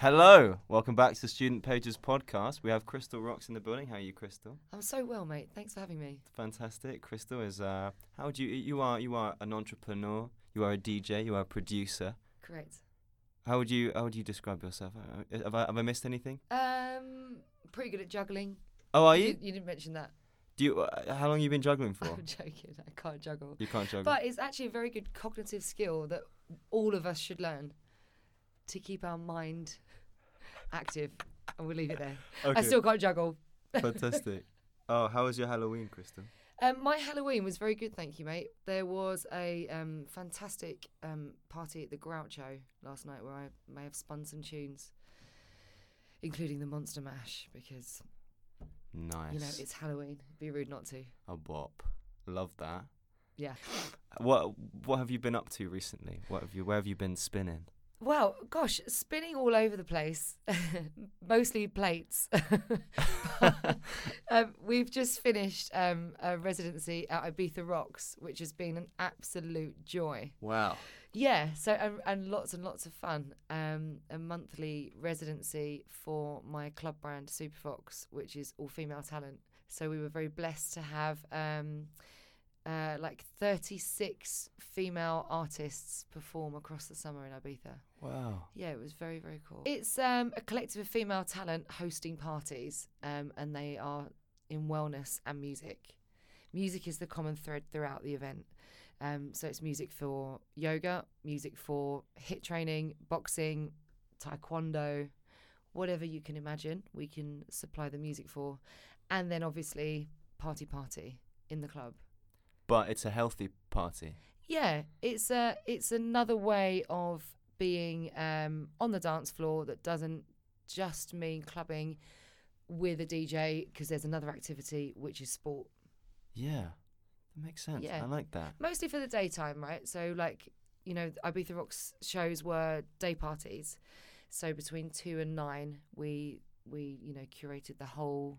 Hello, welcome back to Student Pages podcast. We have Krystal Rox in the building. How are you, Krystal? I'm so well, mate. Thanks for having me. Fantastic. Krystal is uh, how would you you are you are an entrepreneur. You are a DJ. You are a producer. Correct. How would you how would you describe yourself? Uh, Have I have I missed anything? Um, pretty good at juggling. Oh, are you? You, didn't mention that. Do you? Uh, how long you been juggling for? I'm joking. I can't juggle. You can't juggle. But it's actually a very good cognitive skill that all of us should learn to keep our mind active. And we'll leave it there. okay. I still can't juggle. fantastic. Oh, how was your Halloween, Krystal? Um, my Halloween was very good, thank you, mate. There was a um, fantastic um, party at the Groucho last night where I may have spun some tunes, including the Monster Mash, because Nice. you know it's Halloween. It'd be rude not to. a bop. Love that. Yeah. What what have you been up to recently? What have you where have you been spinning? Well, gosh, spinning all over the place, mostly plates. um, we've just finished um, a residency at Ibiza Rocks, which has been an absolute joy. Wow. Yeah, so and, and lots and lots of fun. Um, a monthly residency for my club brand Superfox, which is all female talent. So we were very blessed to have um, uh, like 36 female artists perform across the summer in Ibiza. Wow. Yeah, it was very, very cool. It's um, a collective of female talent hosting parties, um, and they are in wellness and music. Music is the common thread throughout the event. Um, so it's music for yoga, music for HIIT training, boxing, taekwondo, whatever you can imagine, we can supply the music for. And then obviously, party party in the club. But it's a healthy party. Yeah, it's a it's another way of being um, on the dance floor that doesn't just mean clubbing with a DJ because there's another activity which is sport. Yeah. That makes sense. Yeah. I like that. Mostly for the daytime, right? So like you know, Ibiza Rocks shows were day parties. So between two and nine, we we you know curated the whole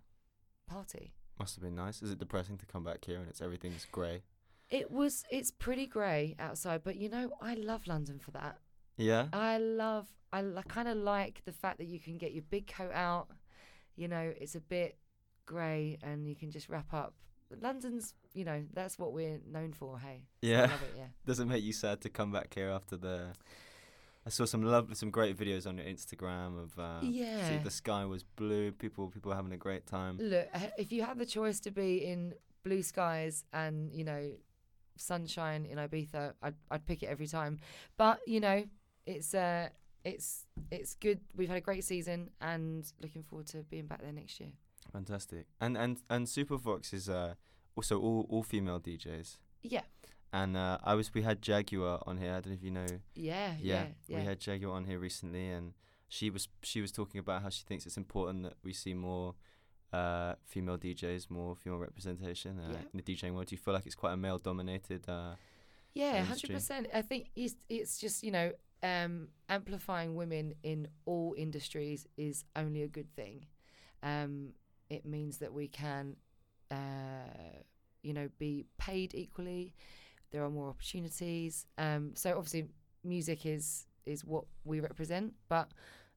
party. Must have been nice. Is it depressing to come back here and it's everything's grey? It was it's pretty grey outside, but you know I love London for that. Yeah. I love, I kind of like the fact that you can get your big coat out. You know, it's a bit grey and you can just wrap up. London's, you know, that's what we're known for. Hey, I Yeah. love it. Yeah. Does it make you sad to come back here after the? I saw some love, some great videos on your Instagram of. Uh, see, Yeah. the sky was blue. People, people were having a great time. Look, if you had the choice to be in blue skies and you know, sunshine in Ibiza, I'd I'd pick it every time. But you know, it's uh, it's it's good. We've had a great season and looking forward to being back there next year. Fantastic. And and and Superfox is uh also all all female DJs. Yeah. And uh, I was we had Jaguar on here. I don't know if you know. Yeah. Yeah, Yeah. We had Jaguar on here recently, and she was she was talking about how she thinks it's important that we see more uh, female DJs, more female representation uh, Yeah. in the DJing world. Do you feel like it's quite a male dominated? Uh, Yeah, hundred percent. I think it's it's just you know um, amplifying women in all industries is only a good thing. Um, it means that we can, uh, you know, be paid equally. There are more opportunities. Um, so obviously, music is is what we represent, but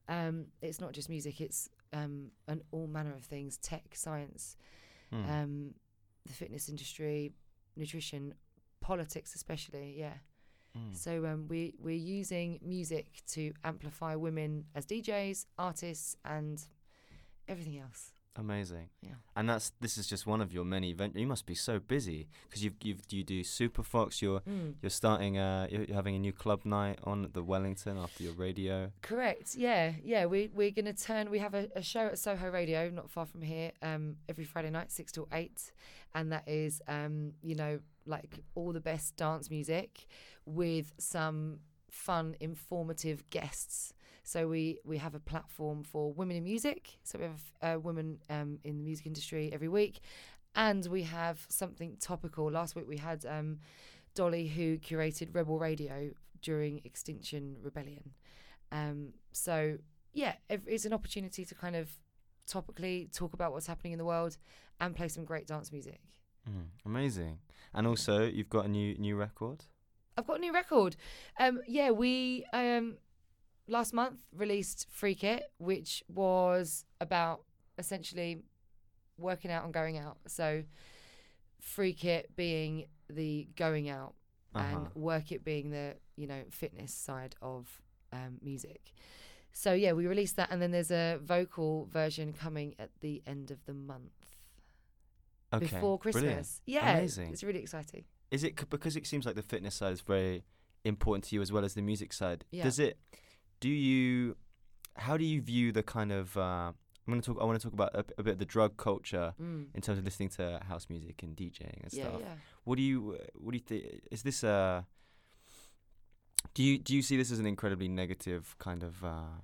um, it's not just music. It's um, an all manner of things: tech, science, hmm. um, the fitness industry, nutrition, politics, especially. Yeah. Mm. So um, we we're using music to amplify women as DJs, artists, and everything else. Amazing. Yeah. And that's this is just one of your many events. You must be so busy because you've you've you do Superfox. You're Mm. you're starting uh you're, you're having a new club night on at the Wellington after your radio. Correct. Yeah, yeah. We we're gonna turn. We have a, a show at Soho Radio, not far from here, um, every Friday night, six till eight, and that is um, you know, like all the best dance music with some fun, informative guests. So we we have a platform for women in music. So we have uh, women um, in the music industry every week, and we have something topical. Last week we had um, Dolly who curated Rebel Radio during Extinction Rebellion. Um, so yeah, it's an opportunity to kind of topically talk about what's happening in the world and play some great dance music. Mm, amazing. And also, you've got a new new record. I've got a new record. Um, yeah, we um, last month released Freak It, which was about essentially working out and going out. So Freak It being the going out Uh-huh. and Work It being the, you know, fitness side of um, music. So yeah, we released that and then there's a vocal version coming at the end of the month. okay. Before Christmas. Brilliant. Yeah. Amazing. It's really exciting. Is it c- because it seems like the fitness side is very important to you as well as the music side? Yeah. Does it? Do you? How do you view the kind of? Uh, I'm gonna talk. I want to talk about a bit of the drug culture Mm. in terms of listening to house music and DJing and Yeah, stuff. yeah. What do you? What do you think? Is this a? Do you do you see this as an incredibly negative kind of? Uh,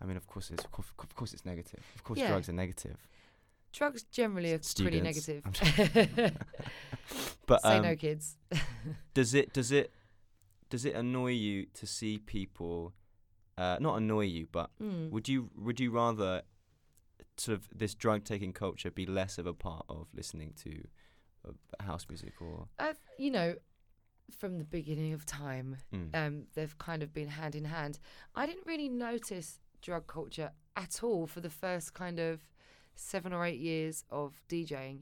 I mean, of course it's of course, it's negative. Of course, Yeah. drugs are negative. Drugs generally are S- pretty negative. But Say um, no, kids. does it does it does it annoy you to see people? Uh, not annoy you, but Mm. would you would you rather sort of this drug taking culture be less of a part of listening to uh, house music or? I've, you know, from the beginning of time, Mm. um, they've kind of been hand in hand. I didn't really notice drug culture at all for the first kind of seven or eight years of DJing.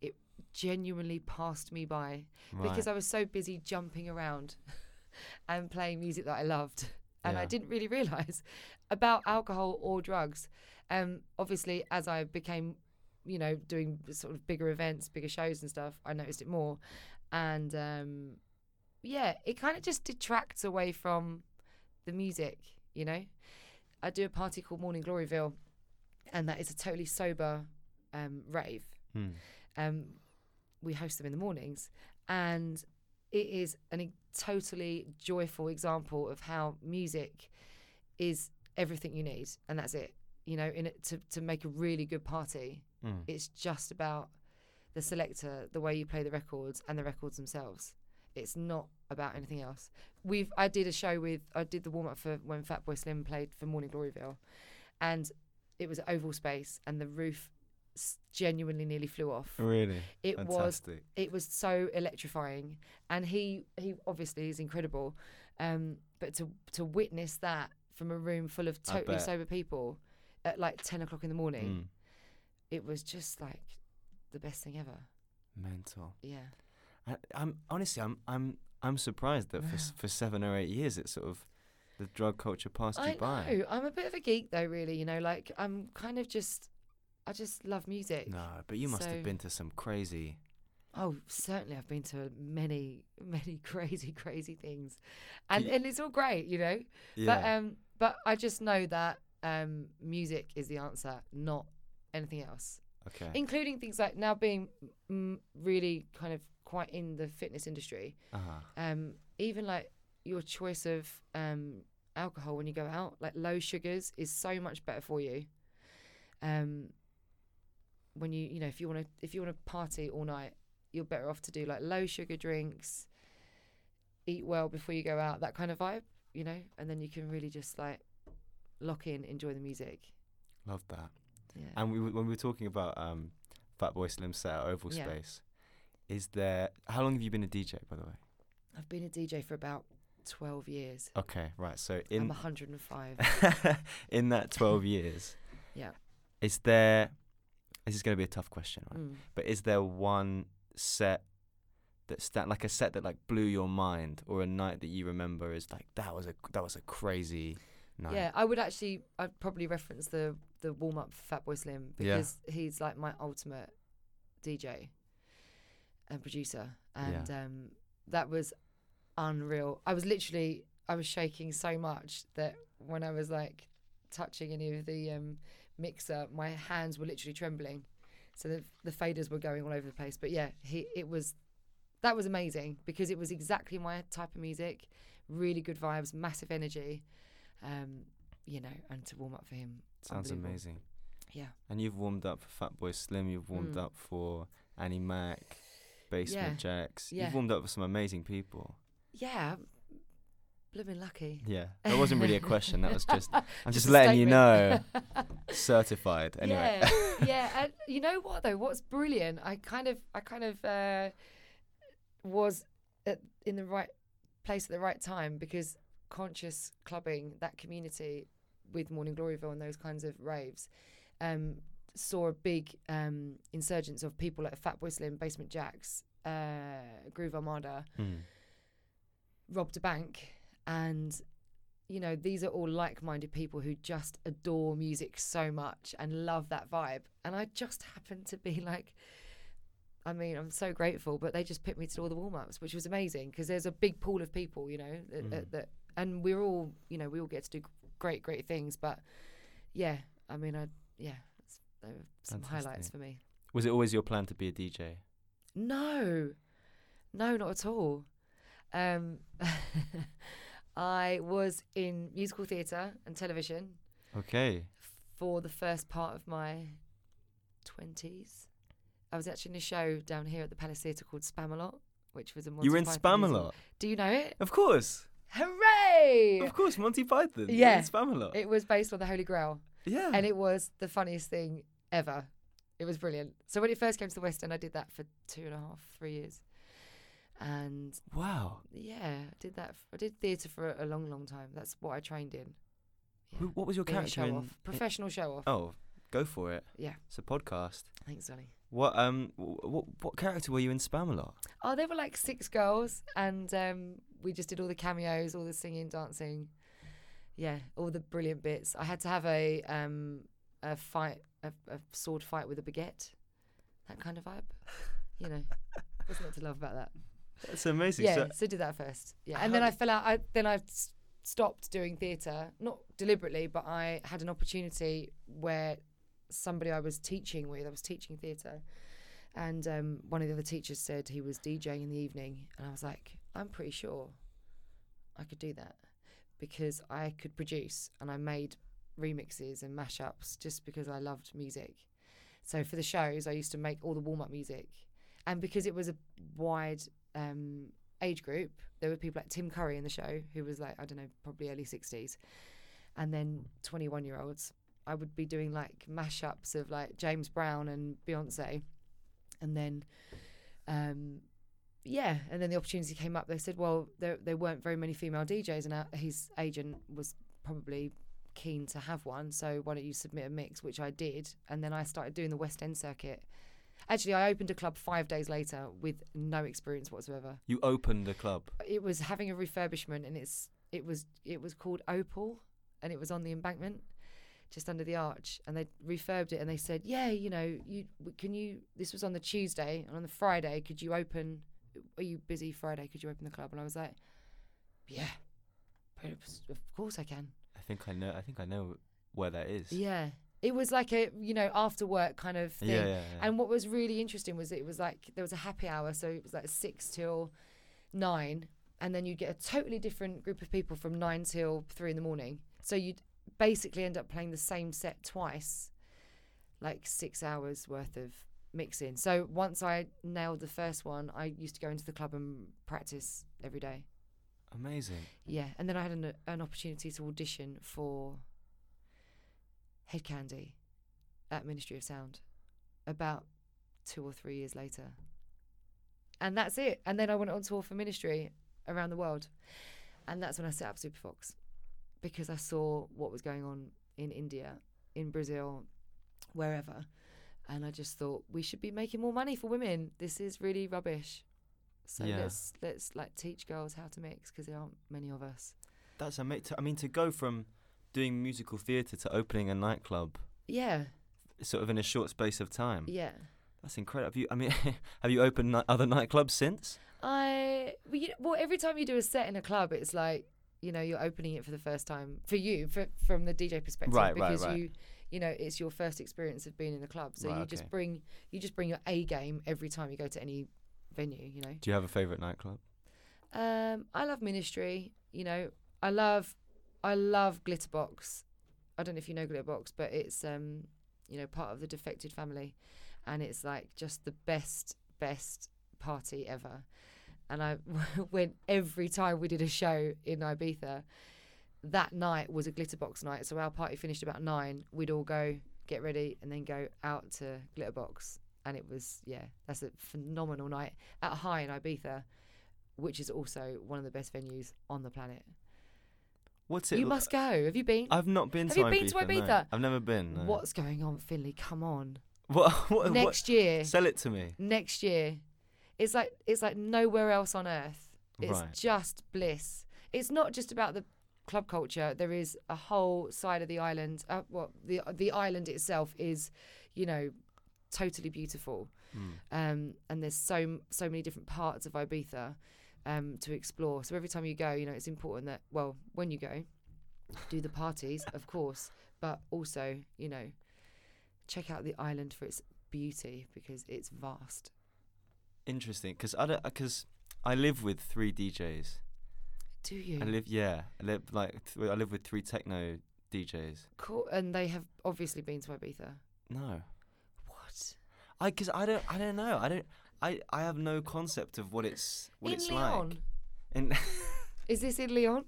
It genuinely passed me by because I was so busy jumping around and playing music that I loved. And I didn't really realize about alcohol or drugs. Um, obviously, as I became, you know, doing sort of bigger events, bigger shows and stuff, I noticed it more. And um, yeah, it kind of just detracts away from the music, you know. I do a party called Morning Gloryville, and that is a totally sober um, rave. Mm. Um, we host them in the mornings, and it is a totally joyful example of how music is everything you need, and that's it. You know, in it to to make a really good party, Mm. it's just about the selector, the way you play the records, and the records themselves. It's not about anything else. We've I did a show with I did the warm up for when Fatboy Slim played for Morning Gloryville, and it was oval space, and the roof genuinely nearly flew off. Really, It was it was so electrifying, and he he obviously is incredible, um, but to to witness that from a room full of totally sober people at like ten o'clock in the morning, Mm. it was just like the best thing ever. Mental. Yeah. I, I'm honestly, I'm I'm I'm surprised that for for seven or eight years it's sort of the drug culture passed I you by. know. I'm a bit of a geek though, really. You know, like I'm kind of just, I just love music. No, but you must So- have been to some crazy. Oh, certainly. I've been to many, many crazy, crazy things, and you- and it's all great, you know. But um, but I just know that um, music is the answer, not anything else. okay. Including things like now being mm, really kind of quite in the fitness industry. uh-huh. um, even like your choice of um, alcohol when you go out, like low sugars is so much better for you. Um, when you you know if you want to if you want to party all night, you're better off to do like low sugar drinks, eat well before you go out, that kind of vibe, you know, and then you can really just like lock in, enjoy the music. Love that. Yeah. And we, when we were talking about um, Fatboy Slim set at Oval Yeah. Space, is there? How long have you been a DJ, by the way? I've been a DJ for about twelve years. Okay, right. So I'm in 105. in that twelve years, yeah. is there? This is going to be a tough question, right? Mm. But is there one set that sta- like a set that like blew your mind, or a night that you remember is like that was a that was a crazy night? Yeah, I would actually. I'd probably reference the the warm up for Fatboy Slim Yeah. because he's like my ultimate DJ and producer, and um, that was unreal. I was literally I was shaking so much that when I was like touching any of the um, mixer, my hands were literally trembling. So the the faders were going all over the place. But yeah, he it was that was amazing because it was exactly my type of music. Really good vibes, massive energy. Um, you know, and to warm up for him. Sounds amazing. Yeah. And you've warmed up for Fatboy Slim. You've warmed Mm. up for Annie Mac, Basement Jaxx. Yeah. You've warmed up for some amazing people. Yeah. Blooming lucky. Yeah, that wasn't really a question. That was just I'm just, a letting you know. Certified. Anyway. Yeah, yeah. And you know what though? What's brilliant? I kind of, I kind of uh, was at, in the right place at the right time because conscious clubbing, that community with Morning Gloryville and those kinds of raves, um, saw a big um, insurgence of people like Fatboy Slim, Basement Jaxx, uh, Groove Armada, Mm. Rob da Bank and you know these are all like-minded people who just adore music so much and love that vibe and i just happened to be like i mean i'm so grateful but they just picked me to all the warm-ups which was amazing because there's a big pool of people you know that, Mhm. that and we're all you know we all get to do great great things but yeah i mean i yeah it's, they were some highlights for me Was it always your plan to be a DJ? No, no, not at all. Um, I was in musical theatre and television Okay. for the first part of my 20s. I was actually in a show down here at the Palace Theatre called Spamalot, which was a Monty you were in Python Spam a musical. Do you know it? Of course. Hooray! Of course, Monty Python. Yeah. in Spam. It was based on the Holy Grail, yeah. and it was the funniest thing ever. It was brilliant. So when it first came to the West End, I did that for two and a half, three years, and wow. Yeah, I did that. f- I did theatre for a, long, long time. That's what I trained in. Yeah. What was your Being a character show in? off, professional show off. oh, go for it. Yeah, It's a podcast. thanks, Sonny. What um what what character were you in Spamalot? Oh, there were like six girls, and um, we just did all the cameos, all the singing, dancing. Yeah, all the brilliant bits. I had to have a um, a fight, a, a sword fight with a baguette, that kind of vibe. You know, what's not to love about that? That's amazing. yeah, So, so, did that first. Yeah, and then I fell out. I then I stopped doing theatre, not deliberately, but I had an opportunity where somebody I was teaching with, I was teaching theatre, and um, one of the other teachers said he was DJing in the evening, and I was like, I'm pretty sure I could do that because I could produce, and I made remixes and mashups just because I loved music. So for the shows, I used to make all the warm up music, and because it was a wide um, age group, there were people like Tim Curry in the show, who was like I don't know, probably early sixties, and then twenty one year olds. I would be doing like mashups of like James Brown and Beyonce, and then, um, yeah, and then the opportunity came up. They said, well, there there weren't very many female DJs, and his agent was probably keen to have one. So why don't you submit a mix, which I did, and then I started doing the West End circuit. Actually, I opened a club five days later with no experience whatsoever. you opened a club. It was having a refurbishment, and it's it was it was called Opal, and it was on the embankment, just under the arch. And they refurbed it, and they said, yeah, you know, you can you. This was on the Tuesday, and on the Friday, could you open? Are you busy Friday? Could you open the club? And I was like, yeah, of course I can. I think I know. I think I know where that is. Yeah, it was like a you know after work kind of thing. Yeah, yeah, yeah. And what was really interesting was it was like there was a happy hour, so it was like six till nine, and then you'd get a totally different group of people from nine till three in the morning. So you'd basically end up playing the same set twice, like six hours worth of mixing. So once I nailed the first one, I used to go into the club and practice every day. Amazing. Yeah, and then I had an, an opportunity to audition for Hed Kandi at Ministry of Sound about two or three years later. And that's it. And then I went on tour for Ministry around the world. And that's when I set up Superfox because I saw what was going on in India, in Brazil, wherever. And I just thought we should be making more money for women. This is really rubbish. So Yeah. let's let's like teach girls how to mix because there aren't many of us. That's amazing. I mean, to go from doing musical theatre to opening a nightclub, Yeah, sort of in a short space of time. yeah. That's incredible. Have you? I mean, have you opened ni- other nightclubs since? I well, you, well, every time you do a set in a club, it's like you know you're opening it for the first time for you, for, from the DJ perspective, Right, right, because right. you you know it's your first experience of being in the club, so Right, you okay. just bring you just bring your A game every time you go to any venue. You know, Do you have a favourite nightclub? um, I love Ministry. You know, I love I love Glitterbox. I don't know if you know Glitterbox, but it's um you know part of the Defected family, and it's like just the best best party ever. And I went every time we did a show in Ibiza. That night was a Glitterbox night, so our party finished about nine. We'd all go get ready and then go out to Glitterbox, and it was yeah, that's a phenomenal night at High in Ibiza which is also one of the best venues on the planet. What's it? You must go. Have you been? I've not been to Have to you Ibiza. been to no. Ibiza? I've never been. No. What's going on, Finley? Come on. What? What? Next year. Sell it to me. Next year. It's like it's like nowhere else on earth. It's Right. just bliss. It's not just about the club culture. There is a whole side of the island. Uh, well, the the island itself is, you know, totally beautiful. Mm. um, and there's so so many different parts of Ibiza um, to explore. So every time you go, you know, it's important that well, when you go, do the parties, of course, but also, you know, check out the island for its beauty because it's vast. Interesting, because I because I live with three DJs. Do you? I live, yeah, I live like th- I live with three techno DJs. cool. And they have obviously been to Ibiza. No, What? I because I don't I don't know I don't I I have no concept of what it's what in it's Leon? like. In Is this in Leon?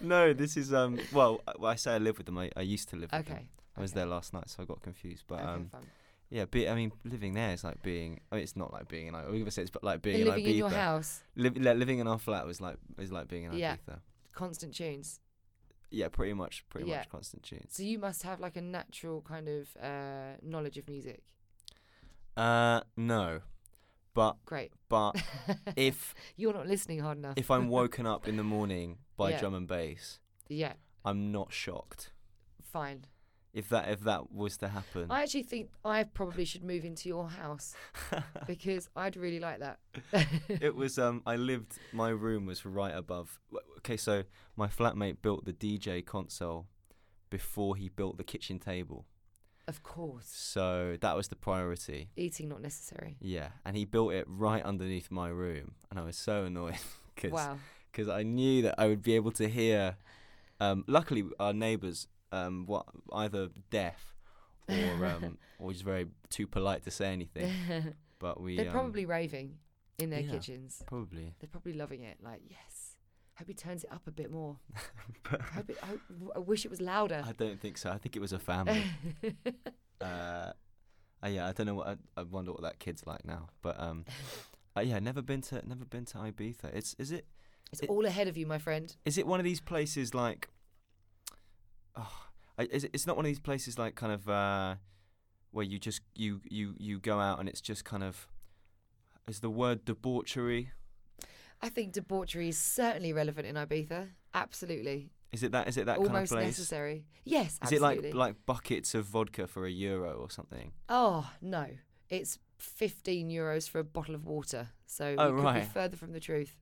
no, this is um well I- I say I live with them. I, I used to live with them. Okay. I was okay. there last night, so I got confused. But okay, um fine. yeah, be, I mean living there is like being. I mean, it's not like being in like Ibiza. It's but like being And in living Ibiza. in your house, li- living in our flat was like is like being in Ibiza. Yeah, constant tunes. Yeah, pretty much, pretty Yeah. much constant tunes. So you must have like a natural kind of uh, knowledge of music. Uh, no, but Great. but if You're not listening hard enough. if I'm woken up in the morning by Yeah. drum and bass, yeah, I'm not shocked. fine. If that if that was to happen, I actually think I probably should move into your house because I'd really like that. it was um I lived my room was right above. Okay, so my flatmate built the DJ console before he built the kitchen table, of course. so that was the priority. Eating not necessary. Yeah, and he built it right underneath my room, and I was so annoyed because Wow. I knew that I would be able to hear. Um, luckily, our neighbours, um, what either deaf or um, or just very too polite to say anything. But we They're um, probably raving in their yeah. kitchens. probably. They're probably loving it. Like, yes. Hope he turns it up a bit more. Hope it, hope, I wish it was louder. I don't think so. I think it was a family. uh, uh, yeah, I don't know what. I, I wonder what that kid's like now. But um, uh, yeah, never been to never been to Ibiza. It's is it it's it- all ahead of you, my friend. is it one of these places like? Oh, is it, it's not one of these places like kind of uh, where you just you you you go out and it's just kind of is the word debauchery? I think debauchery is certainly relevant in Ibiza. Absolutely. Is it that? Is it that Almost kind of place? Almost necessary. Yes, Is absolutely. it like like buckets of vodka for a euro or something? Oh no, it's fifteen euros for a bottle of water. So Oh, we could be further from the truth.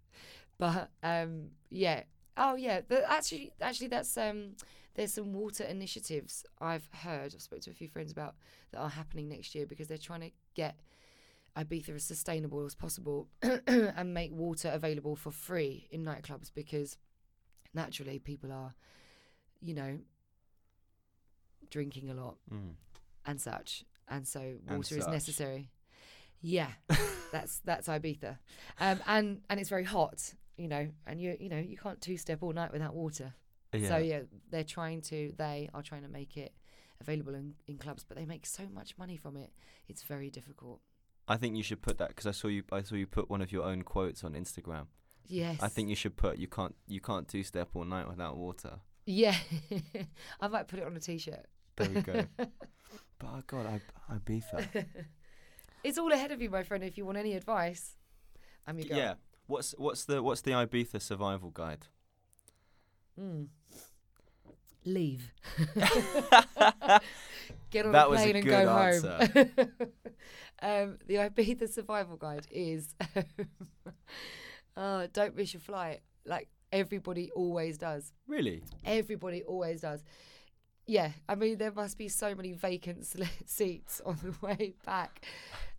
But um, yeah. Oh yeah. The, actually, actually, that's um. There's some water initiatives I've heard. I've spoken to a few friends about that are happening next year because they're trying to get Ibiza as sustainable as possible and make water available for free in nightclubs because naturally people are, you know, drinking a lot Mm. and such, and so And water is necessary. Yeah, that's that's Ibiza, um, and and it's very hot, you know, and you you know you can't two step all night without water. Yeah. So yeah, they're trying to they are trying to make it available in, in clubs, but they make so much money from it. It's very difficult. I think you should put that because I saw you. I saw you put one of your own quotes on Instagram. Yes, I think you should put you can't you can't two step all night without water. yeah, I might put it on a t-shirt. There we go. but oh God, I Ibiza. It's all ahead of you, my friend. If you want any advice, I'm your girl. yeah. What's what's the what's the Ibiza survival guide? Mm. Leave. Get on That a was a plane and good go answer. home. um, the Ibiza survival guide is oh, don't miss your flight. Like everybody always does. Really? Everybody always does. Yeah, I mean there must be so many vacant seats on the way back,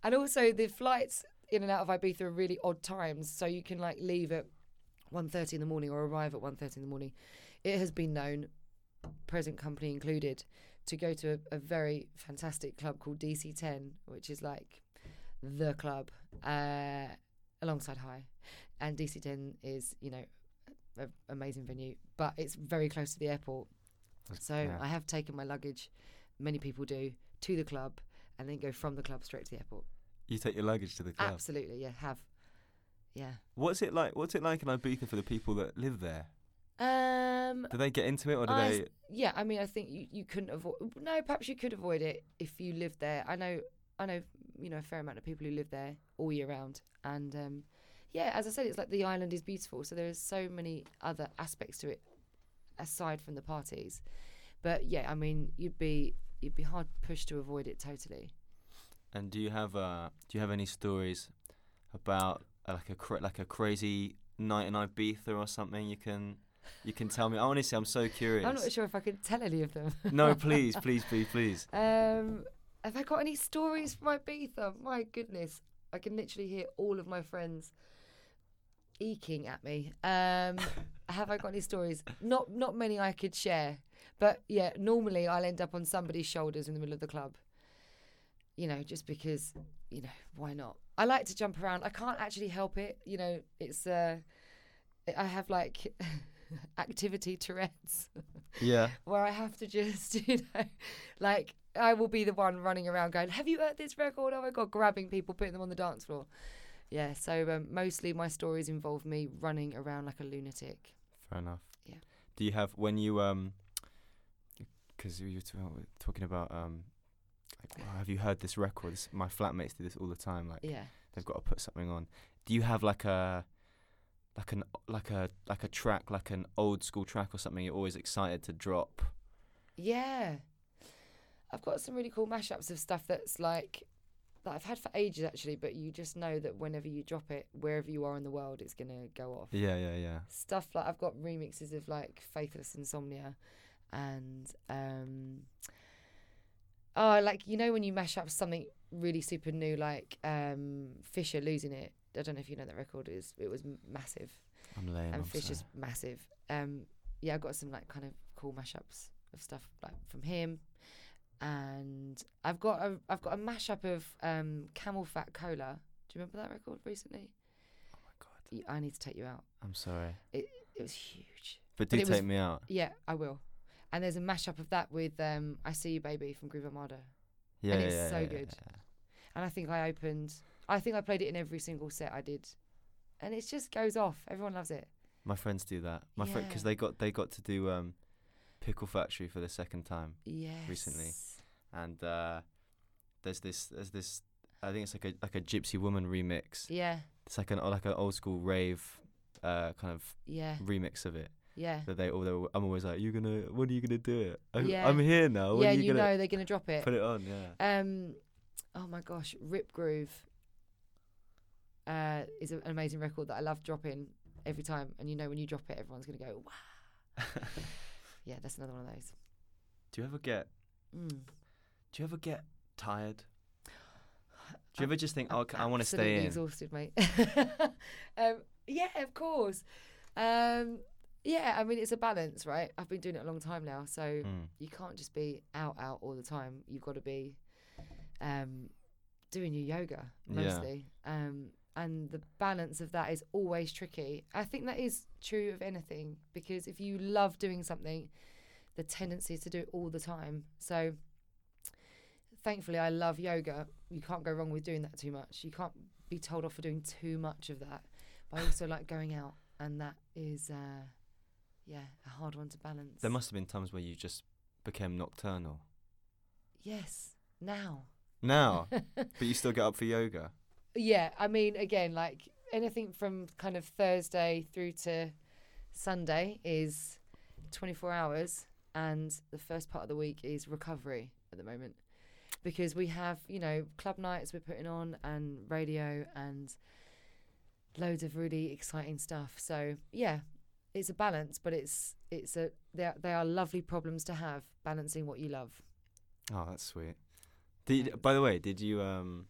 and also the flights in and out of Ibiza are really odd times. So you can like leave at 1.30 in the morning or arrive at 1.30 in the morning. It has been known, present company included, to go to a, a very fantastic club called DC10, which is like the club uh, alongside High, and DC10 is you know an amazing venue, but it's very close to the airport. So Yeah. I have taken my luggage, many people do, to the club, and then go from the club straight to the airport. You take your luggage to the club. Absolutely, yeah, have, yeah. What's it like? What's it like in Ibiza for the people that live there? Um, Do they get into it or do I they? yeah, I mean, I think you, you couldn't avoid. No, perhaps you could avoid it if you lived there. I know, I know, you know, a fair amount of people who live there all year round, and um, yeah, as I said, it's like the island is beautiful. So there is so many other aspects to it aside from the parties. But yeah, I mean, you'd be you'd be hard pushed to avoid it totally. And do you have uh do you have any stories about uh, like a cra- like a crazy night in Ibiza or something you can you can tell me? Honestly, I'm so curious. I'm not sure if I can tell any of them. no, please, please, please, please. Um, have I got any stories from Ibiza? My goodness, I can literally hear all of my friends eking at me. Um, have I got any stories? Not not many I could share, but yeah, normally I'll end up on somebody's shoulders in the middle of the club. You know, just because you know why not? I like to jump around. I can't actually help it. You know, it's uh, I have like activity Tourette's Yeah. where I have to just, you know, like I will be the one running around going, "Have you heard this record? Oh my god!" Grabbing people, putting them on the dance floor. Yeah, so um, mostly my stories involve me running around like a lunatic. Fair enough. Yeah. Do you have when you um? Because you were talking about um, like, "Oh, have you heard this record? This, my flatmates do this all the time. Like Yeah. they've got to put something on. Do you have like a like an like a like a track like an old school track or something you're always excited to drop? Yeah. I've got some really cool mashups of stuff that's like that I've had for ages actually, but you just know that whenever you drop it, wherever you are in the world, it's gonna go off. Yeah, yeah, yeah. Stuff like I've got remixes of like Faithless Insomnia and um Oh, like you know when you mash up something really super new like um Fisher losing it. I don't know if you know that record is it was massive. I'm lame. and I'm Fisher's sorry. massive. Um, yeah, I've got some like kind of cool mashups of stuff like from him, and I've got a I've got a mashup of um, CamelPhat Cola. Do you remember that record recently? Oh my god. I need to take you out. I'm sorry. It it was huge. But But do was- take me out. Yeah, I will. And there's a mashup of that with um, I See You Baby from Groove Armada. Yeah, and it's yeah, so yeah, good. yeah. And I think I opened. I think I played it in every single set I did, and it just goes off. Everyone loves it. My friends do that. My friend because they got they got to do um, Pickle Factory for the second time, Yes. Recently, and uh, there's this there's this I think it's like a like a Gypsy Woman remix. Yeah. It's like an like an old school rave uh, kind of Yeah. remix of it Yeah. that they all I'm always like You're gonna when are you gonna do it? I, Yeah. I'm here now. When yeah, are you, you, know they're gonna drop it. put it on? Yeah. Um, oh my gosh, Rip Groove uh, is an amazing record that I love dropping every time. And you know when you drop it, everyone's gonna go wow. Yeah, that's another one of those. do you ever get Mm. Do you ever get tired? Do you ever just think, oh, I want to stay in? Exhausted, mate. um, yeah, of course. Um, yeah, I mean it's a balance, right? I've been doing it a long time now, so Mm. you can't just be out out all the time. You've got to be um, doing your yoga Yeah. mostly. Um, and the balance of that is always tricky. I think that is true of anything because if you love doing something, the tendency is to do it all the time. So thankfully, I love yoga. You can't go wrong with doing that too much. You can't be told off for doing too much of that. But I also like going out, and that is, uh, yeah, a hard one to balance. There must have been times where you just became nocturnal. Yes, now. Now, but you still get up for yoga. Yeah, I mean, again, like anything from kind of Thursday through to Sunday is 24 hours, and the first part of the week is recovery at the moment because we have, you know, club nights we're putting on and radio and loads of really exciting stuff. So yeah, it's a balance, but it's it's a they are, they are lovely problems to have balancing what you love. Oh, that's sweet. Did, by the way, did you um,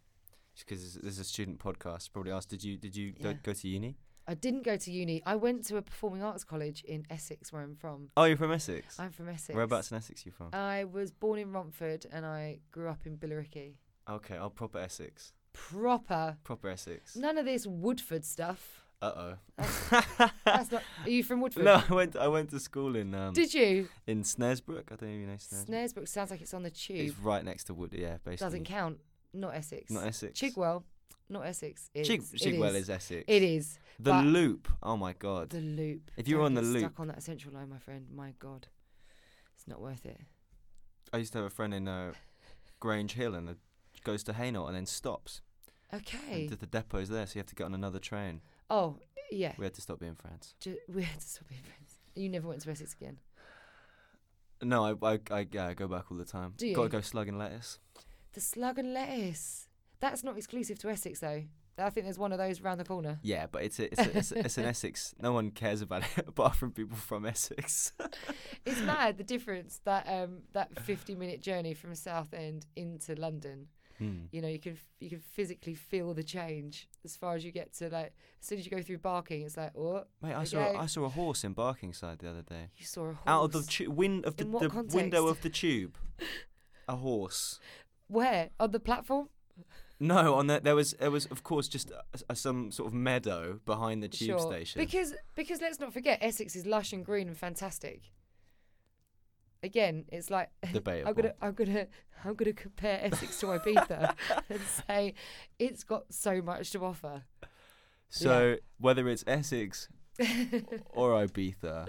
because this is a student podcast, probably asked, did you did you go- Yeah. go to uni? I didn't go to uni. I went to a performing arts college in Essex, where I'm from. Oh, you're from Essex. I'm from Essex. Whereabouts in Essex you from? I was born in Romford and I grew up in Billericay. okay, oh, proper Essex. Proper. Proper Essex. None of this Woodford stuff. Uh oh. That's not. Are you from Woodford? no, I went I went to school in um Did you? in Snaresbrook. I don't you know Snaresbrook. Snaresbrook sounds like it's on the tube. It's right next to Wood. Yeah, basically. Doesn't count. Not Essex. Not Essex. Chigwell. not Essex. It's, Chig- Chigwell is. is Essex. It is The but- Loop. Oh my god. the loop. If you're Don't on the get loop- stuck on that central line, my friend. My God, it's not worth it. I used to have a friend in uh, Grange Hill and it goes to Hainault and then stops. Okay. And the depot's there, so you have to get on another train. Oh yeah. We had to stop being friends. Ju- we had to stop being friends. You never went to Essex again. No, I I, I, yeah, I go back all the time. Do you? Gotta go slug and lettuce. The slug and lettuce. That's not exclusive to Essex though. I think there's one of those round the corner. Yeah, but it's a, it's, a, it's, a, it's an Essex. No one cares about it apart from people from Essex. It's mad the difference that um that 50 minute journey from Southend into London. Hmm. You know, you can you can physically feel the change as far as you get to like as soon as you go through Barking, it's like oh Mate, I saw Okay. I saw a horse in Barkingside the other day. you saw a horse. Out of the tu- win of the, the window of the tube, a horse. Where on the platform? No, on that there was there was of course just a, a- some sort of meadow behind the tube sure. station. Because because let's not forget Essex is lush and green and fantastic. Again, it's like Debatable. I'm gonna I'm gonna I'm gonna compare Essex to Ibiza and say it's got so much to offer. so whether it's Essex or Ibiza,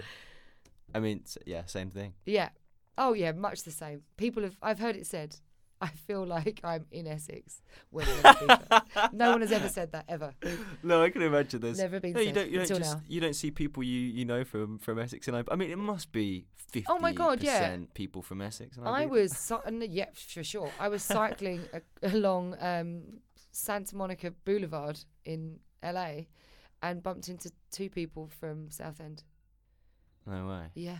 I mean, yeah, same thing. Yeah. Oh yeah, much the same. People have I've heard it said. I feel like I'm in Essex when I'm in Ibiza. no one has ever said that ever. No, I can imagine this. Never been No, you don't. You don't just. now. You don't see people you you know from from Essex and I. I mean, it must be fifty. Oh my God, yeah. people from Essex. And I Ibiza. was n- yeah for sure. I was cycling a- along um, Santa Monica Boulevard in LA, and bumped into two people from Southend. No way. Yeah,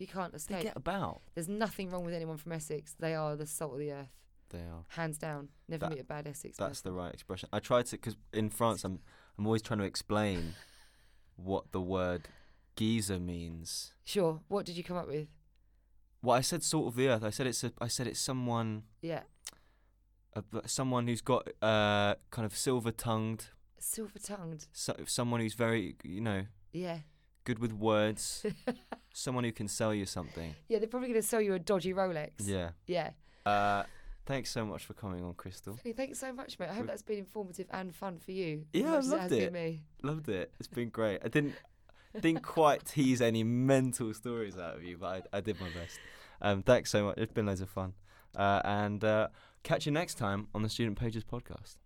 you can't escape. They get about. There's nothing wrong with anyone from Essex. They are the salt of the earth, They are. hands down. Never That- meet a bad Essex. That's the right expression. I try to because in France, I'm I'm always trying to explain what the word geezer means. Sure. What did you come up with? Well, I said salt of the earth. I said it's a, I said it's someone Yeah, a, someone who's got uh kind of silver tongued, silver tongued. so, someone who's very you know Yeah. good with words, someone who can sell you something. Yeah, they're probably going to sell you a dodgy Rolex. Yeah. Yeah. Uh, thanks so much for coming on, Krystal. Hey, Thanks so much, mate. I hope that's been informative and fun for you. Yeah, I it loved it. me. Loved it. It's been great. I didn't didn't quite tease any mental stories out of you, but I, I did my best. Um, thanks so much. It's been loads of fun. Uh, and uh, catch you next time on the Student Pages podcast.